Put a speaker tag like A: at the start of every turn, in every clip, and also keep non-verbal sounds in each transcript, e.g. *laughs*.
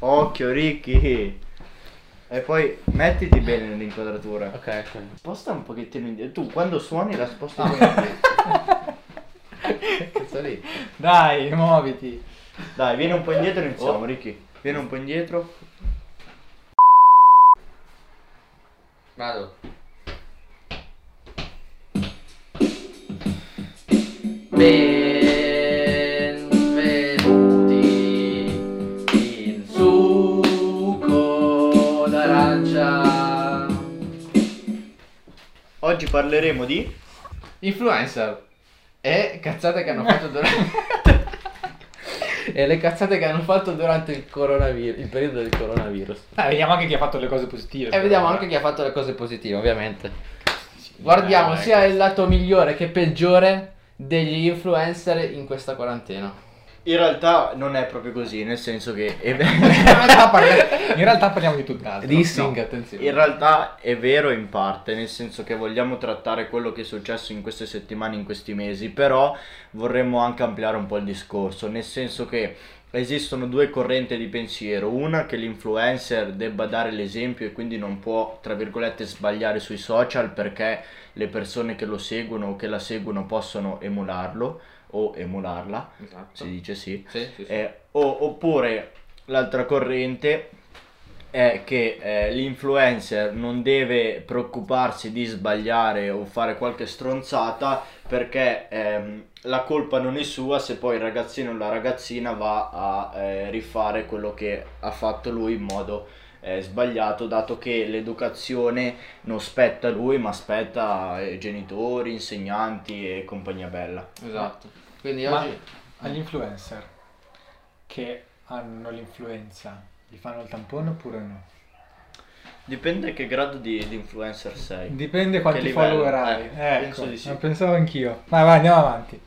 A: Occhio Ricky. E poi mettiti bene nell'inquadratura.
B: Ok, ok.
A: Sposta un pochettino indietro. Tu quando suoni la sposti
B: Ah.
A: indietro.
B: Cazzo lì.
C: Dai, muoviti.
A: Dai, vieni un po' indietro e iniziamo,
B: Oh.
A: Ricky. Vieni un po' indietro.
B: Vado.
A: Oggi parleremo di
B: Influencer. E cazzate che hanno fatto *laughs* durante... *laughs* e le cazzate che hanno fatto durante il coronavirus, il periodo del coronavirus.
C: Ah, vediamo anche chi ha fatto le cose positive.
B: E vediamo anche chi ha fatto le cose positive, ovviamente. Guardiamo
C: dai,
B: sia il lato migliore che peggiore degli influencer in questa quarantena.
A: In realtà non è proprio così, nel senso che è *laughs*
C: In realtà parliamo, in realtà parliamo di tutt'altro.
B: Dissing,
A: No.
B: attenzione.
A: in realtà è vero in parte, nel senso che vogliamo trattare quello che è successo in queste settimane, in questi mesi, però vorremmo anche ampliare un po' il discorso, nel senso che esistono due correnti di pensiero, una che l'influencer debba dare l'esempio e quindi non può, tra virgolette, sbagliare sui social perché le persone che lo seguono o che la seguono possono emularlo o emularla,
B: Esatto.
A: si dice sì,
B: Sì, sì, sì.
A: eh, o- oppure l'altra corrente è che eh, l'influencer non deve preoccuparsi di sbagliare o fare qualche stronzata perché ehm, la colpa non è sua se poi il ragazzino o la ragazzina va a eh, rifare quello che ha fatto lui in modo eh, sbagliato dato che l'educazione non spetta a lui ma spetta ai genitori, insegnanti e compagnia bella.
B: Esatto. Quindi
C: Ma
B: oggi...
C: agli influencer che hanno l'influenza, gli fanno il tampone oppure no?
A: Dipende che grado di, di influencer sei.
C: Dipende quanti
A: livello?
C: follower hai.
A: Eh,
C: ecco,
A: penso di sì.
C: lo pensavo anch'io. Vai, vai, andiamo avanti.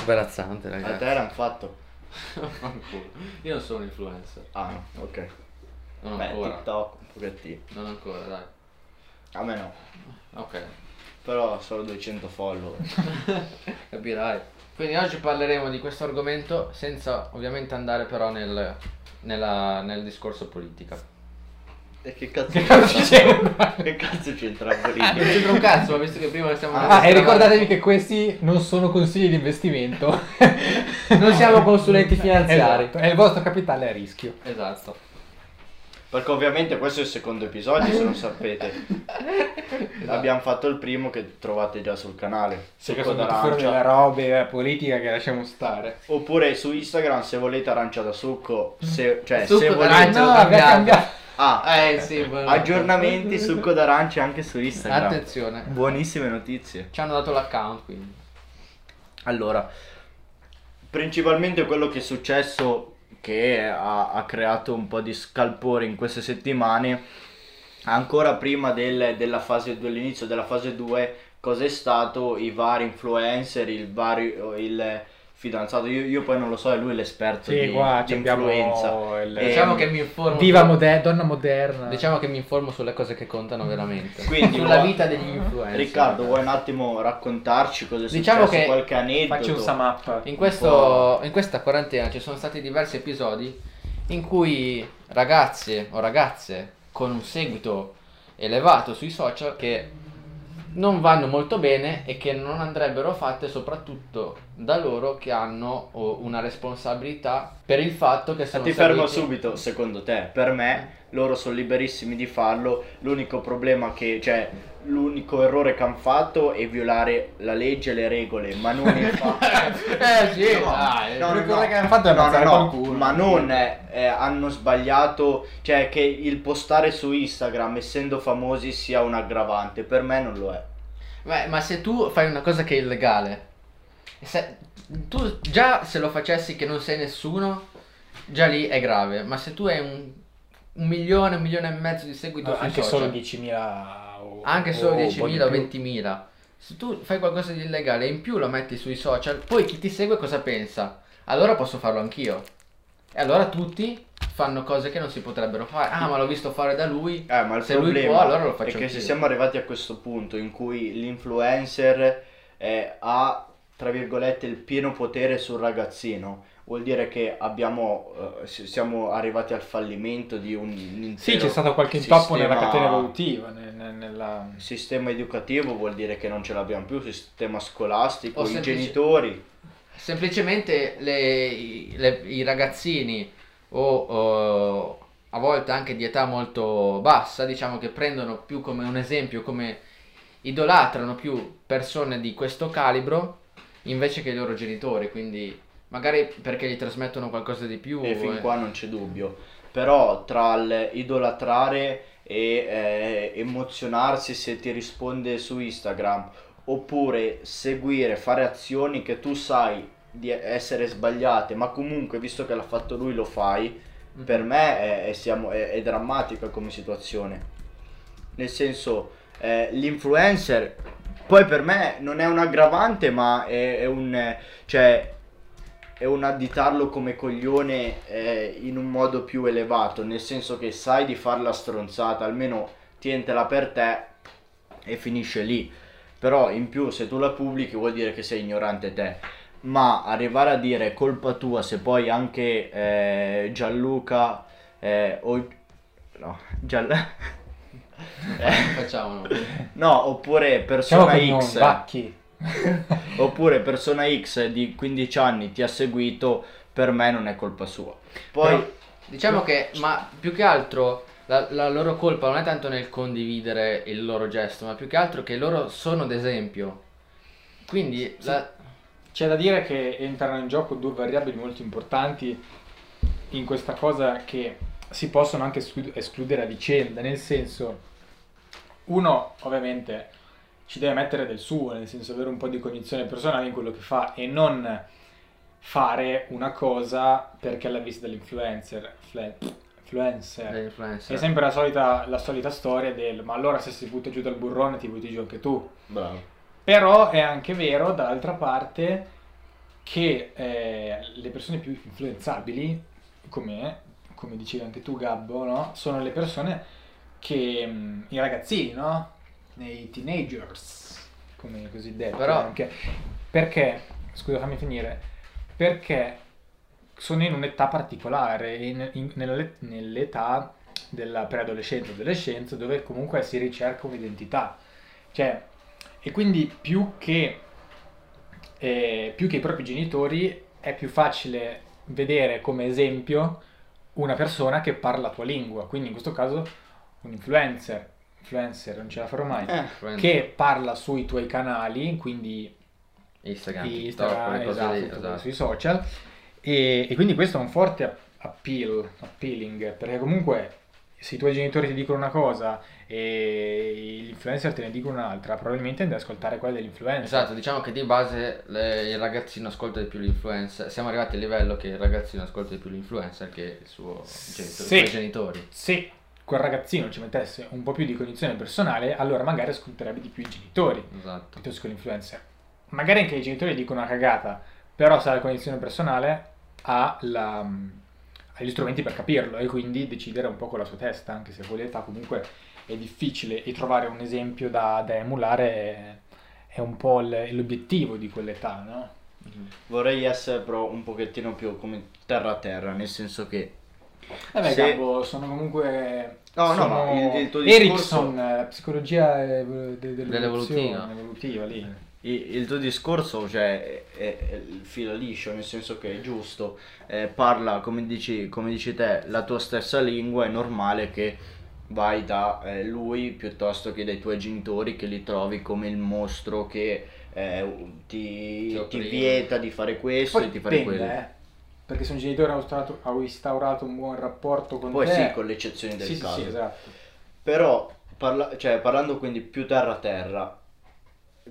B: Imbarazzante,
A: A
B: ragazzi.
A: te l'hanno fatto?
B: Fanculo. Io non sono un influencer.
A: Ah no, ok.
B: Non
A: Beh,
B: ancora.
A: TikTok un pochettino.
B: Non ancora, dai.
A: A me no.
B: Ok.
A: Però solo 200 follower. *laughs*
B: Capirai. Quindi oggi parleremo di questo argomento senza ovviamente andare però nel, nella- nel discorso politica.
A: E che cazzo
C: Che cazzo
A: c'entra? *laughs* che cazzo c'entra
B: Non
A: politica?
B: c'entra un cazzo, ma visto che prima stiamo...
C: Ah, e ricordatevi che questi non sono consigli di investimento.
B: Non siamo consulenti *laughs* finanziari.
C: Esatto, e il vostro capitale è a rischio.
B: Esatto.
A: Perché ovviamente questo è il secondo episodio, se non sapete. *laughs* Abbiamo fatto il primo che trovate già sul canale.
C: Se che
A: Succo
C: sono fuori delle
A: d'arancia.
C: robe eh, politica che lasciamo stare.
A: Oppure su Instagram se volete arancia da succo. Se, cioè,
B: Succo
A: se volete...
B: d'arancia.
C: No,
B: cambiato.
A: Ah, *laughs*
B: Eh sì, buono.
A: aggiornamenti succo d'arancia anche su Instagram.
B: Attenzione.
A: Buonissime notizie.
B: Ci hanno dato l'account quindi.
A: Allora, principalmente quello che è successo che ha, ha creato un po' di scalpore in queste settimane, ancora prima del- della fase 2, all'inizio della fase 2, cos'è stato? I vari influencer, il, vario, il fidanzato, io, io poi non lo so, è lui l'esperto
C: Sì,
A: di,
C: qua
A: di influenza.
C: il-
A: E-
B: Diciamo che mi informo.
C: Viva moder- donna moderna.
B: Diciamo che mi informo sulle cose che contano veramente.
A: Quindi
B: sulla vita degli influencer.
A: Riccardo, vuoi un attimo raccontarci cosa è
B: Diciamo
A: successo,
B: che-
A: qualche aneddoto?
C: Facci un sum up.
B: In, questo, in questa quarantena ci sono stati diversi episodi in cui ragazze o ragazze con un seguito elevato sui social che non vanno molto bene e che non andrebbero fatte soprattutto da loro che hanno oh, una responsabilità per il fatto che sono
A: Ti fermo subito, secondo te, per me loro sono liberissimi di farlo, l'unico problema che, cioè, l'unico errore che hanno fatto è violare la legge e le regole, ma non il fatto... *laughs*
B: Eh sì,
A: No,
B: dai.
A: no,
C: l'unico
A: no,
C: che hanno fatto è
A: no, no, no,
C: qualcuno.
A: ma non eh, hanno sbagliato, cioè che il postare su Instagram essendo famosi sia un aggravante, per me non lo è.
B: Beh, ma se tu fai una cosa che è illegale, se- tu già se lo facessi che non sei nessuno, già lì è grave. Ma se tu hai un, un milione, un milione e mezzo di seguito sui
C: anche
B: social,
C: solo 10.000 o
B: anche solo
C: o un po' di
B: 10.000 o
C: più.
B: 20.000, se tu fai qualcosa di illegale e in più lo metti sui social, poi chi ti segue cosa pensa? Allora posso farlo anch'io. E allora tutti fanno cose che non si potrebbero fare. Ah, ma l'ho visto fare da lui.
A: Eh, ma il
B: Se lui
A: problema
B: può, allora lo
A: è
B: faccio
A: che se siamo arrivati a questo punto in cui l'influencer eh, ha, tra virgolette, il pieno potere sul ragazzino, vuol dire che abbiamo, s- siamo arrivati al fallimento di un intero
C: Sì, c'è stato qualche intoppo nella catena evolutiva, ne- ne- nella...
A: Sistema educativo vuol dire che non ce l'abbiamo più, sistema scolastico,
B: O
A: i
B: semplice-
A: genitori.
B: Semplicemente le- i, le- i ragazzini o, o a volte anche di età molto bassa, diciamo che prendono più come un esempio, come idolatrano più persone di questo calibro invece che i loro genitori, quindi magari perché gli trasmettono qualcosa di più.
A: E fin
B: eh.
A: qua non c'è dubbio. Però tra l'idolatrare e eh, emozionarsi se ti risponde su Instagram oppure seguire, fare azioni che tu sai di essere sbagliate, ma comunque visto che l'ha fatto lui lo fai,
B: Mhm.
A: per me è, è- siamo- è- è drammatica come situazione. Nel senso, eh, l'influencer poi per me non è un aggravante, ma è, è un... cioè, è un additarlo come coglione eh, in un modo più elevato, nel senso che sai di fare la stronzata, almeno tientela per te e finisce lì. Però in più se tu la pubblichi vuol dire che sei ignorante te. Ma arrivare a dire colpa tua se poi anche eh, Gianluca eh, o... No, Gian... Eh, *laughs*
B: Facciamolo.
A: no, oppure persona X
C: vacchi. *laughs*
A: oppure persona X di 15 anni ti ha seguito, per me non è colpa sua. Poi
C: Però-
B: Diciamo che, ma più che altro la, la loro colpa non è tanto nel condividere il loro gesto, ma più che altro che loro sono d'esempio. Quindi la-
C: C'è da dire che entrano in gioco due variabili molto importanti in questa cosa che si possono anche esclu- escludere a vicenda, nel senso, uno ovviamente ci deve mettere del suo, nel senso avere un po' di cognizione personale in quello che fa e non fare una cosa perché l'ha vista dall'influencer. fle- influencer. È sempre la solita, la solita storia del ma allora se si butta giù dal burrone ti butti giù anche tu.
A: bravo.
C: Però è anche vero, dall'altra parte, che eh, le persone più influenzabili, come, come dicevi anche tu Gabbo, no? sono le persone che, mh, i ragazzini, no? Nei teenagers, come cosiddetti.
B: Però-
C: anche. Perché, scusa fammi finire, perché sono in un'età particolare, in- in- nella- nell'età della preadolescenza, adolescenza, dove comunque si ricerca un'identità. Cioè, e quindi più che, eh, più che i propri genitori è più facile vedere come esempio una persona che parla la tua lingua, quindi in questo caso un influencer, influencer non ce la farò mai,
A: Eh,
C: che parla sui tuoi canali, quindi
B: Instagram, TikTok,
C: Instagram,
B: cose
C: esatto,
B: lì,
C: tutto
B: esatto.
C: sui social, e, e quindi questo è un forte app- appeal, appealing, perché comunque se i tuoi genitori ti dicono una cosa e gli influencer te ne dicono un'altra, probabilmente andrai ad ascoltare quella dell'influencer.
B: Esatto, diciamo che di base le- il ragazzino ascolta di più l'influencer. Siamo arrivati al livello che il ragazzino ascolta di più l'influencer che il suo
C: Sì.
B: i suoi genitori.
C: Se quel ragazzino ci mettesse un po' più di cognizione personale, allora magari ascolterebbe di più i genitori
B: Esatto.
C: piuttosto che l'influencer. Magari anche i genitori dicono una cagata, però se ha la cognizione personale ha, la- ha gli strumenti per capirlo e quindi decidere un po' con la sua testa, anche se a quell'età comunque è difficile e trovare un esempio da, da emulare è, è un po' l'obiettivo di quell'età, no?
A: vorrei essere però un pochettino più come terra a terra, nel senso che
C: Vabbè,
A: Se-
C: Gabbo, sono comunque...
A: No, no,
C: sono
A: ma il- il tuo discorso-
C: Erickson, eh, la psicologia eh, de- dell'evoluzione,
B: Dell'evolutiva.
C: evolutiva lì.
A: il, il tuo discorso cioè, è, è- il filo liscio, nel senso che è giusto, eh, parla come dici, come dici te la tua stessa lingua, è normale che vai da eh, lui piuttosto che dai tuoi genitori che li trovi come il mostro che eh, ti,
B: Ti
A: ti vieta di fare questo
C: Poi
A: e di fare quello.
C: eh, perché se un genitore ha instaurato, un buon rapporto con
A: Poi
C: te...
A: sì, con le eccezioni del
C: Sì, sì,
A: caso.
C: sì, esatto.
A: Però, parla- cioè, parlando quindi più terra a terra,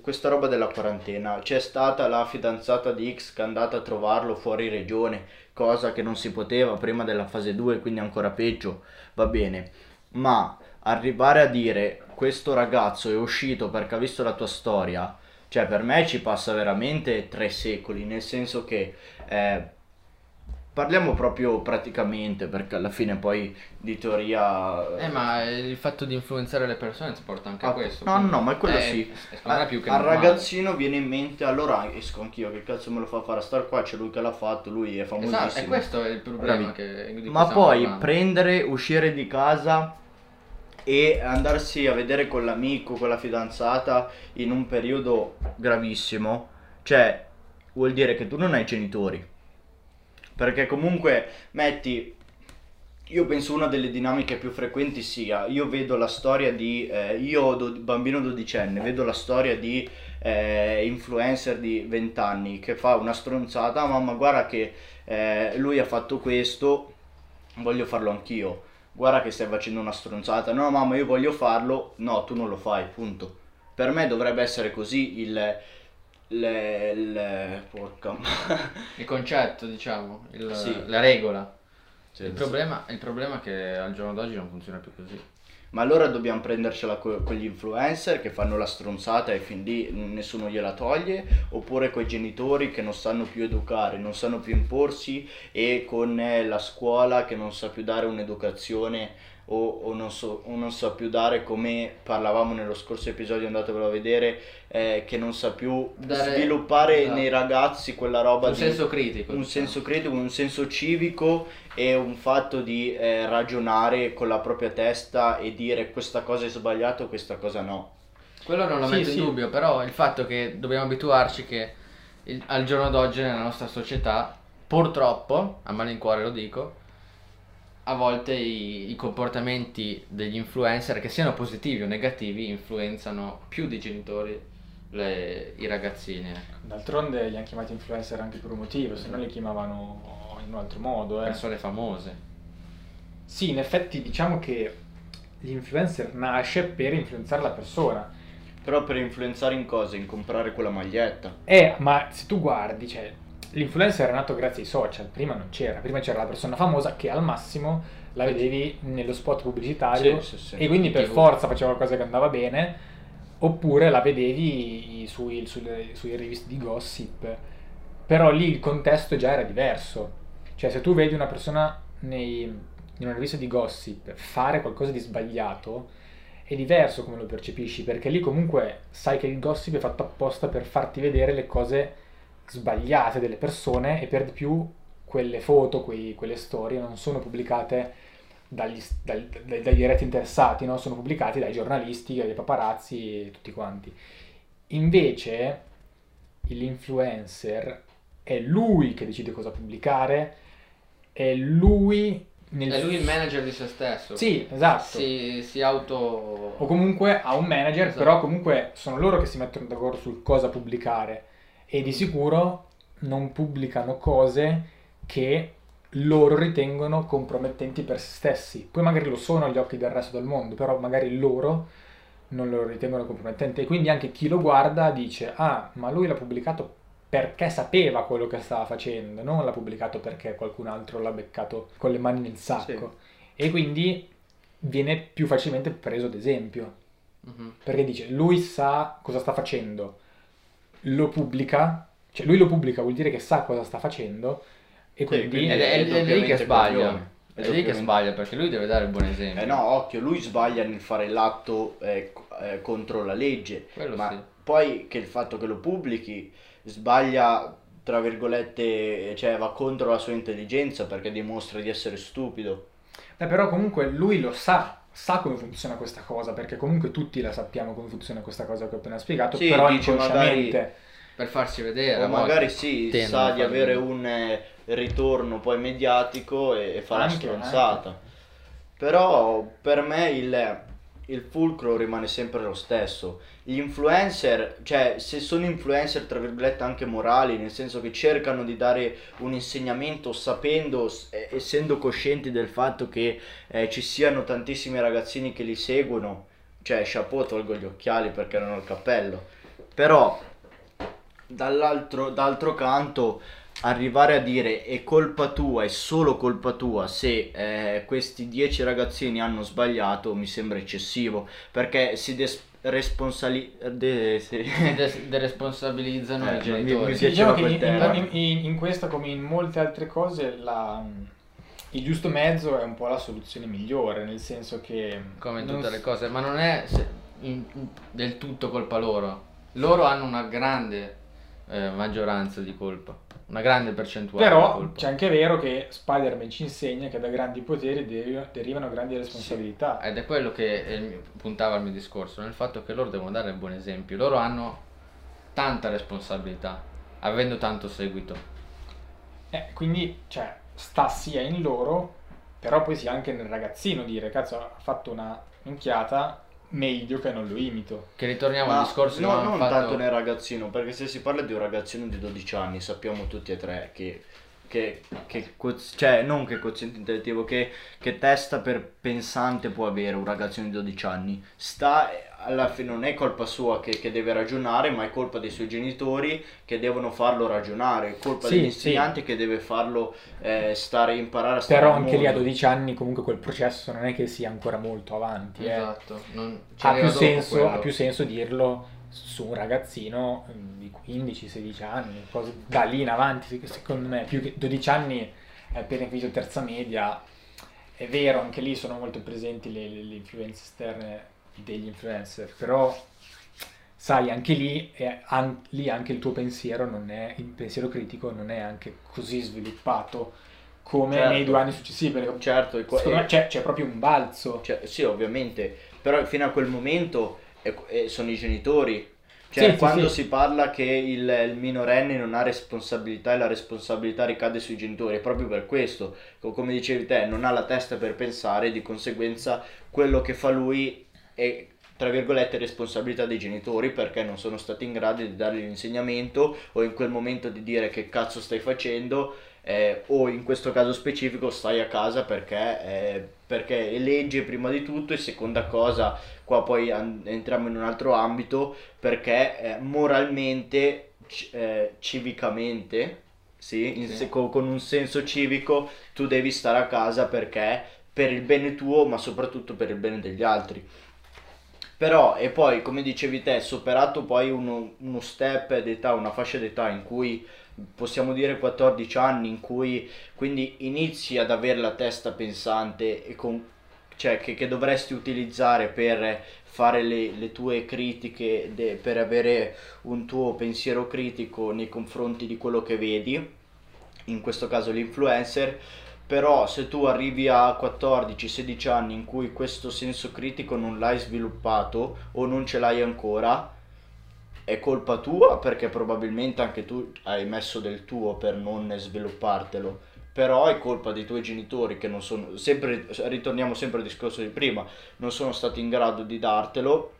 A: questa roba della quarantena, c'è stata la fidanzata di X che è andata a trovarlo fuori regione, cosa che non si poteva prima della fase 2, quindi ancora peggio, va bene. Ma arrivare a dire questo ragazzo è uscito perché ha visto la tua storia, cioè per me ci passa veramente tre secoli, nel senso che eh, parliamo proprio praticamente, perché alla fine poi di teoria...
B: Eh, ma il fatto di influenzare le persone ti porta anche
A: Ah,
B: a questo.
A: No, no, ma quello
B: è-
A: sì.
B: me più che
A: al
B: normale.
A: ragazzino viene in mente, allora esco anch'io, che cazzo me lo fa fare a star qua, c'è lui che l'ha fatto, lui è famosissimo.
B: Esatto, e questo è il problema che
A: Ma poi
B: parlando.
A: prendere, uscire di casa e andarsi a vedere con l'amico, con la fidanzata in un periodo gravissimo, cioè vuol dire che tu non hai genitori. Perché comunque metti io penso una delle dinamiche più frequenti sia, io vedo la storia di, eh, io do- bambino dodicenne, vedo la storia di eh, influencer di 20 anni che fa una stronzata, "Ah, mamma guarda che eh, lui ha fatto questo, voglio farlo anch'io, guarda che stai facendo una stronzata, no mamma io voglio farlo, no tu non lo fai, punto. Per me dovrebbe essere così il... Le, le- porca...
B: Il concetto, diciamo, il-
A: Sì.
B: la regola.
A: Sì,
B: il,
A: sì.
B: problema, il problema è che al giorno d'oggi non funziona più così.
A: Ma allora dobbiamo prendercela co- con gli influencer che fanno la stronzata e fin lì nessuno gliela toglie, oppure con i genitori che non sanno più educare, non sanno più imporsi e con eh, la scuola che non sa più dare un'educazione o, o non, so- o non sa più dare come parlavamo nello scorso episodio, andatevelo a vedere, eh, che non sa più
B: Dare-
A: sviluppare
B: esatto.
A: nei ragazzi quella roba
B: Un
A: di
B: senso critico.
A: un
B: diciamo.
A: senso critico, un senso civico e un fatto di eh, ragionare con la propria testa e dire questa cosa è sbagliato, questa cosa no.
B: Quello non lo
C: Sì,
B: metto
C: sì.
B: in dubbio, però il fatto che dobbiamo abituarci che il- al giorno d'oggi nella nostra società, purtroppo, a malincuore lo dico, a volte i, i comportamenti degli influencer, che siano positivi o negativi, influenzano più dei genitori le- i ragazzini. ecco.
C: D'altronde li hanno chiamati influencer anche per un motivo, se no li chiamavano in un altro modo. Eh.
B: Persone famose.
C: Sì, in effetti diciamo che l'influencer nasce per influenzare la persona.
A: Però per influenzare in cosa? In comprare quella maglietta.
C: Eh, ma se tu guardi, cioè, l'influencer è nato grazie ai social, prima non c'era, prima c'era la persona famosa che al massimo la vedevi nello spot pubblicitario
A: Sì, sì, sì.
C: e quindi per
B: TV.
C: forza faceva qualcosa che andava bene, oppure la vedevi sui, sulle, sui riviste di gossip, però lì il contesto già era diverso, cioè se tu vedi una persona nei- in una rivista di gossip fare qualcosa di sbagliato, è diverso come lo percepisci, perché lì comunque sai che il gossip è fatto apposta per farti vedere le cose sbagliate delle persone e per di più quelle foto, quei- quelle storie non sono pubblicate dagli, dai, dai diretti interessati, no? sono pubblicati dai giornalisti, dai paparazzi tutti quanti. Invece l'influencer è lui che decide cosa pubblicare, è lui nel
B: È lui il manager di se stesso.
C: Sì, esatto.
B: Si, si auto...
C: O comunque ha un manager,
B: Esatto.
C: però comunque sono loro che si mettono d'accordo sul cosa pubblicare e di sicuro non pubblicano cose che loro ritengono compromettenti per se stessi. Poi magari lo sono agli occhi del resto del mondo, però magari loro non lo ritengono compromettente e quindi anche chi lo guarda dice "Ah, ma lui l'ha pubblicato perché sapeva quello che stava facendo, non l'ha pubblicato perché qualcun altro l'ha beccato con le mani nel sacco". E quindi viene più facilmente preso ad esempio.
B: Mhm.
C: Perché dice, lui sa cosa sta facendo, lo pubblica, cioè lui lo pubblica vuol dire che sa cosa sta facendo e quindi...
B: è, è-
A: è
B: è lì che sbaglia.
A: È
B: lì che sbaglia perché lui deve dare il buon esempio.
A: Eh no, occhio, lui sbaglia nel fare l'atto eh, eh, contro la legge,
B: Quello
A: ma
B: sì.
A: poi che il fatto che lo pubblichi sbaglia, tra virgolette, cioè va contro la sua intelligenza perché dimostra di essere stupido.
C: Beh, però comunque lui lo sa, sa come funziona questa cosa, perché comunque tutti la sappiamo come funziona questa cosa che ho appena spiegato,
A: Sì,
C: però
A: dice
C: inconsciamente...
B: Per farsi vedere.
A: O magari sì,
B: tendono
A: sa di avere un eh, ritorno poi mediatico e, e fa la
C: Anche,
A: stronzata. Però per me il, il fulcro rimane sempre lo stesso. Gli influencer, cioè se sono influencer tra virgolette anche morali, nel senso che cercano di dare un insegnamento sapendo, essendo coscienti del fatto che eh, ci siano tantissimi ragazzini che li seguono, cioè chapeau tolgo gli occhiali perché non ho il cappello. Però dall'altro, d'altro canto arrivare a dire è colpa tua, è solo colpa tua se eh, questi 10 ragazzini hanno sbagliato mi sembra eccessivo perché si des- responsali- de- si-
B: des- deresponsabilizzano
A: Eh,
B: i
A: mi-
B: genitori.
A: mi piaceva
C: diciamo che in, in- in- in questa come in molte altre cose la- il giusto mezzo è un po' la soluzione migliore, nel senso che...
B: come in tutte
C: s-
B: le cose, ma non è se- in- in- del tutto colpa loro. Loro hanno una grande eh, maggioranza di colpa, una grande percentuale
C: Però c'è anche vero che Spider-Man ci insegna che da grandi poteri deri- derivano grandi responsabilità.
B: Ed è quello che è il mio- puntava al mio discorso, nel fatto che loro devono dare il buon esempio. Loro hanno tanta responsabilità, avendo tanto seguito.
C: Eh, quindi, cioè, sta sia in loro, però poi sia anche nel ragazzino dire, cazzo, ha fatto una minchiata, meglio che non lo imito.
B: Che ritorniamo
A: Ma
B: al discorso
A: no,
B: che
A: non
B: fatto...
A: tanto nel ragazzino, perché se si parla di un ragazzino di 12 anni, sappiamo tutti e tre che, che, che cioè non che quoziente intellettivo, che, che testa per pensante può avere un ragazzino di 12 anni. Sta, alla fine non è colpa sua che, che deve ragionare, ma è colpa dei suoi genitori che devono farlo ragionare, è colpa
C: Sì,
A: degli
C: sì.
A: insegnanti che deve farlo eh, stare, imparare a stare
C: Però anche lì a
A: mondo.
C: 12 anni comunque quel processo non è che sia ancora molto avanti. eh.
B: Esatto, non... ci
C: Ha, più senso, ha più senso dirlo su un ragazzino mm, di 15-16 anni, cose- da lì in avanti secondo me, più che 12 anni è appena finito terza media, è vero, anche lì sono molto presenti le, le- le influenze esterne degli influencer, però sai, anche lì, è, an- lì anche il tuo pensiero non è, il pensiero critico non è anche così sviluppato come
A: Certo.
C: nei due anni successivi, perché
A: Certo, qua- e-
C: c'è, c'è proprio un balzo.
A: Cioè, sì, ovviamente, però fino a quel momento è- è- sono i genitori. Cioè,
C: Sì, sì,
A: quando
C: sì.
A: si parla che il, il minorenne non ha responsabilità e la responsabilità ricade sui genitori, è proprio per questo. Co- Come dicevi te, non ha la testa per pensare, di conseguenza quello che fa lui è, tra virgolette, responsabilità dei genitori perché non sono stati in grado di dargli l'insegnamento o in quel momento di dire che cazzo stai facendo eh, o in questo caso specifico stai a casa perché, eh, perché legge prima di tutto e seconda cosa, qua poi an- entriamo in un altro ambito, perché eh, moralmente, ci- eh, civicamente, sì,
B: Sì.
A: se- co- con un senso civico, tu devi stare a casa perché per il bene tuo, ma soprattutto per il bene degli altri. Però, e poi, come dicevi te, superato poi uno, uno step d'età, una fascia d'età in cui possiamo dire 14 anni, in cui quindi inizi ad avere la testa pensante e con, cioè che, che dovresti utilizzare per fare le, le tue critiche, de- per avere un tuo pensiero critico nei confronti di quello che vedi, in questo caso l'influencer, però se tu arrivi a 14-16 anni in cui questo senso critico non l'hai sviluppato o non ce l'hai ancora, è colpa tua perché probabilmente anche tu hai messo del tuo per non sviluppartelo. Però è colpa dei tuoi genitori che non sono, sempre, ritorniamo sempre al discorso di prima, non sono stati in grado di dartelo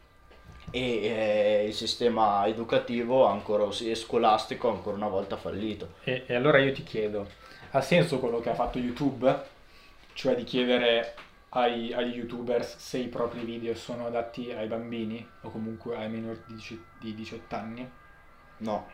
A: e eh, il sistema educativo ancora, e scolastico ancora una volta fallito.
C: E, e allora io ti chiedo, ha senso quello che ha fatto YouTube? Cioè di chiedere ai- agli youtubers se i propri video sono adatti ai bambini o comunque ai minori di, dici- di 18 anni?
A: No,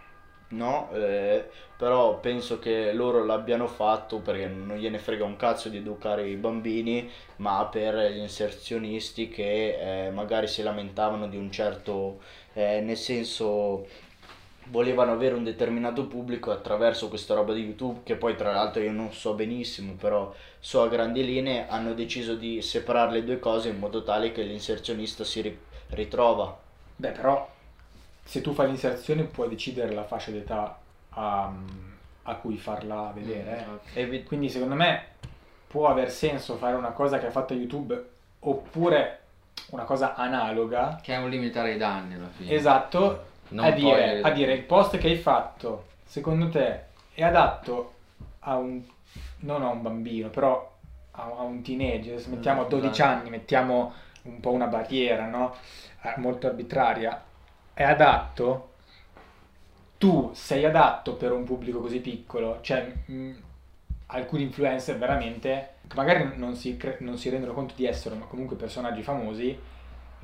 A: no, eh, però penso che loro l'abbiano fatto perché non gliene frega un cazzo di educare i bambini, ma per gli inserzionisti che eh, magari si lamentavano di un certo, eh, nel senso volevano avere un determinato pubblico attraverso questa roba di YouTube, che poi tra l'altro io non so benissimo, però so a grandi linee, hanno deciso di separare le due cose in modo tale che l'inserzionista si ri- ritrova.
C: Beh, però se tu fai l'inserzione puoi decidere la fascia d'età a, a cui farla vedere. eh.
A: Evi-
C: Quindi secondo me può aver senso fare una cosa che ha fatto YouTube oppure una cosa analoga.
B: Che è un limitare i danni alla fine.
C: Esatto,
B: Non
C: a dire, a dire il post che hai fatto, secondo te, è adatto a un, non a un bambino, però a, a un teenager, se mettiamo a 12
B: esatto.
C: anni, mettiamo un po' una barriera, no? Eh, Molto arbitraria, è adatto? Tu sei adatto per un pubblico così piccolo? Cioè, mh, alcuni influencer veramente, magari non si, cre- non si rendono conto di essere, ma comunque personaggi famosi,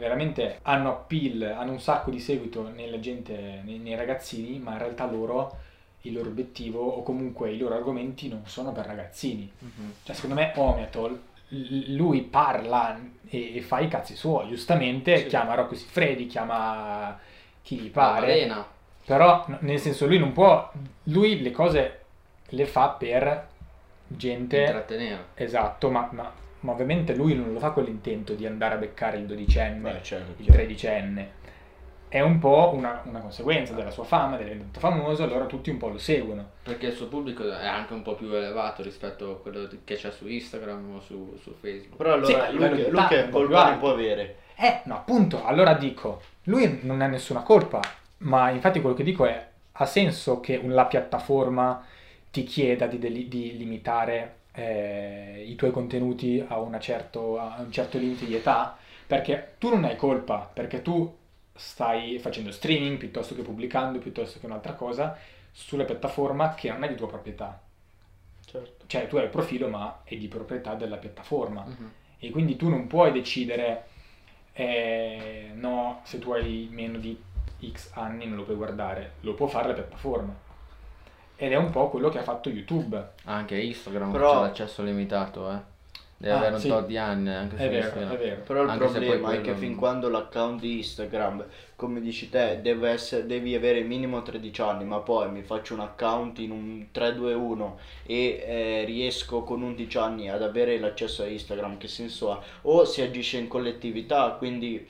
C: veramente hanno appeal, hanno un sacco di seguito nella gente, nei, nei ragazzini, ma in realtà loro il loro obiettivo o comunque i loro argomenti non sono per ragazzini.
B: Mhm.
C: Cioè, secondo me Omiatol, l- lui parla e, e fa i cazzi suoi, giustamente
A: Sì.
C: chiama Rocco Siffredi, chiama chi gli pare,
B: balena.
C: però nel senso lui non può, lui le cose le fa per gente...
B: Intrattenere.
C: Esatto, ma, ma- ma ovviamente lui non lo fa con l'intento di andare a beccare il dodicenne,
A: Beh, certo,
C: il
A: chiaro.
C: tredicenne. È un po' una, una conseguenza della sua fama, del diventato famoso, allora tutti un po' lo seguono.
B: Perché il suo pubblico è anche un po' più elevato rispetto a quello che c'è su Instagram o su, su Facebook.
A: Però allora
C: Sì,
A: lui,
C: livello
A: che, lui che colpa ne può avere?
C: Eh, no, appunto, allora dico, lui non ha nessuna colpa, ma infatti quello che dico è, ha senso che la piattaforma ti chieda di, deli- di limitare eh, i tuoi contenuti a, certo, a un certo limite di età? Perché tu non hai colpa, perché tu stai facendo streaming piuttosto che pubblicando, piuttosto che un'altra cosa, sulla piattaforma che non è di tua proprietà.
A: Certo.
C: Cioè tu hai il profilo, ma è di proprietà della piattaforma.
B: Mhm.
C: E quindi tu non puoi decidere, eh, no, se tu hai meno di X anni non lo puoi guardare, lo può fare la piattaforma. Ed è un po' quello che ha fatto YouTube.
B: Anche Instagram
A: Però-
B: c'è l'accesso limitato, eh. Devi
C: Ah,
B: avere un
C: sì.
B: tot di anni anche su
C: È vero,
B: Instagram.
C: è vero.
A: Però il
B: Anche se
A: problema è che
B: non-
A: fin quando l'account di Instagram, come dici te, deve essere, devi avere minimo 13 anni, ma poi mi faccio un account in un 321 e eh, riesco con 11 anni ad avere l'accesso a Instagram, che senso ha? O si agisce in collettività, quindi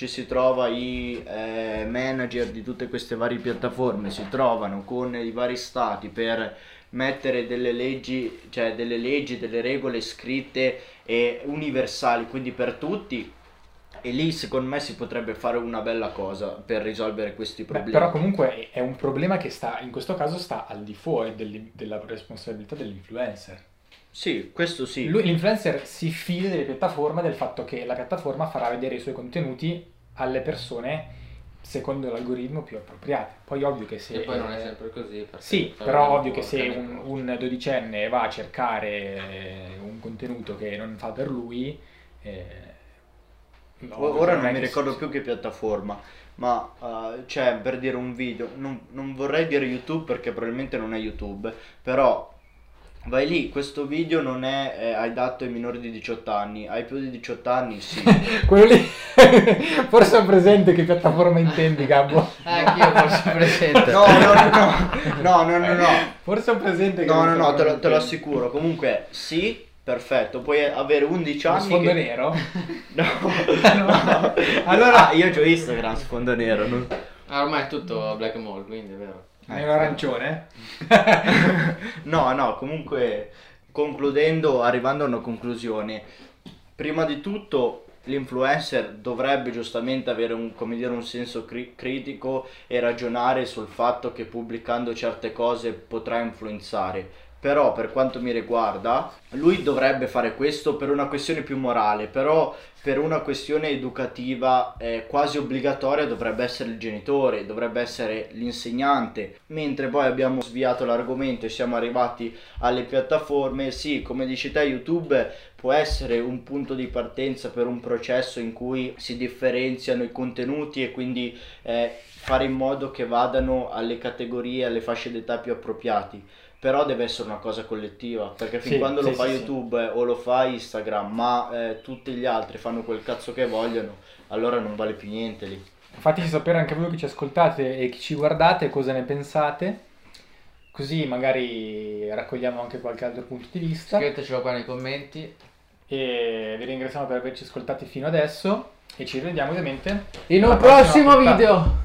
A: ci si trova i eh, manager di tutte queste varie piattaforme, si trovano con i vari stati per mettere delle leggi, cioè delle leggi, delle regole scritte e universali, quindi per tutti. E lì secondo me si potrebbe fare una bella cosa per risolvere questi
C: Beh,
A: problemi.
C: però comunque è- un problema che sta, in questo caso sta al di fuori del- della responsabilità dell'influencer.
A: Sì, questo sì.
C: Lui- l'influencer si fida delle piattaforme del fatto che la piattaforma farà vedere i suoi contenuti alle persone secondo l'algoritmo più appropriate. Poi ovvio che se...
B: E poi non è sempre così.
C: Sì, però ovvio che se un, un dodicenne va a cercare eh, un contenuto che non fa per lui... eh,
A: Ora non
C: è
A: mi ricordo
C: si-
A: più che piattaforma, ma eh, c'è per dire un video, non, non vorrei dire YouTube perché probabilmente non è YouTube, però vai lì, questo video non è eh, adatto ai minori di 18 anni, hai più di 18 anni sì. *laughs*
C: Quello lì... *laughs* Forse ho presente che piattaforma intendi, Gabbo.
B: Eh, anch'io forse presente.
A: No, no, no, no, no, no, no,
C: Forse ho presente che
A: no, no, no, te lo,
C: piattaforma
A: te lo assicuro, comunque sì, perfetto, puoi avere 11
C: Lo
A: anni
C: sfondo
A: che-
C: nero? *laughs*
A: No,
C: No.
A: allora ah, io ho Instagram sfondo nero, non...
B: Ah, ormai è tutto Black Mall, quindi è vero.
C: Nero arancione? *laughs*
A: No, no, comunque concludendo, arrivando a una conclusione, prima di tutto l'influencer dovrebbe giustamente avere un, come dire, un senso cri- critico e ragionare sul fatto che pubblicando certe cose potrà influenzare. Però per quanto mi riguarda, lui dovrebbe fare questo per una questione più morale, però per una questione educativa eh, quasi obbligatoria dovrebbe essere il genitore, dovrebbe essere l'insegnante, mentre poi abbiamo sviato l'argomento e siamo arrivati alle piattaforme, sì, come dici te YouTube può essere un punto di partenza per un processo in cui si differenziano i contenuti e quindi eh, fare in modo che vadano alle categorie, alle fasce d'età più appropriati. Però deve essere una cosa collettiva, perché fin
C: Sì,
A: quando
C: sì,
A: lo fa
C: sì.
A: YouTube eh, o lo fa Instagram, ma eh, tutti gli altri fanno quel cazzo che vogliono, allora non vale più niente lì.
C: Fateci sapere anche voi che ci ascoltate e che ci guardate cosa ne pensate. Così magari raccogliamo anche qualche altro punto di vista.
B: Scrivetecelo qua nei commenti.
C: E vi ringraziamo per averci ascoltati fino adesso. E ci rivediamo ovviamente
B: In un prossimo
C: puntata.
B: video.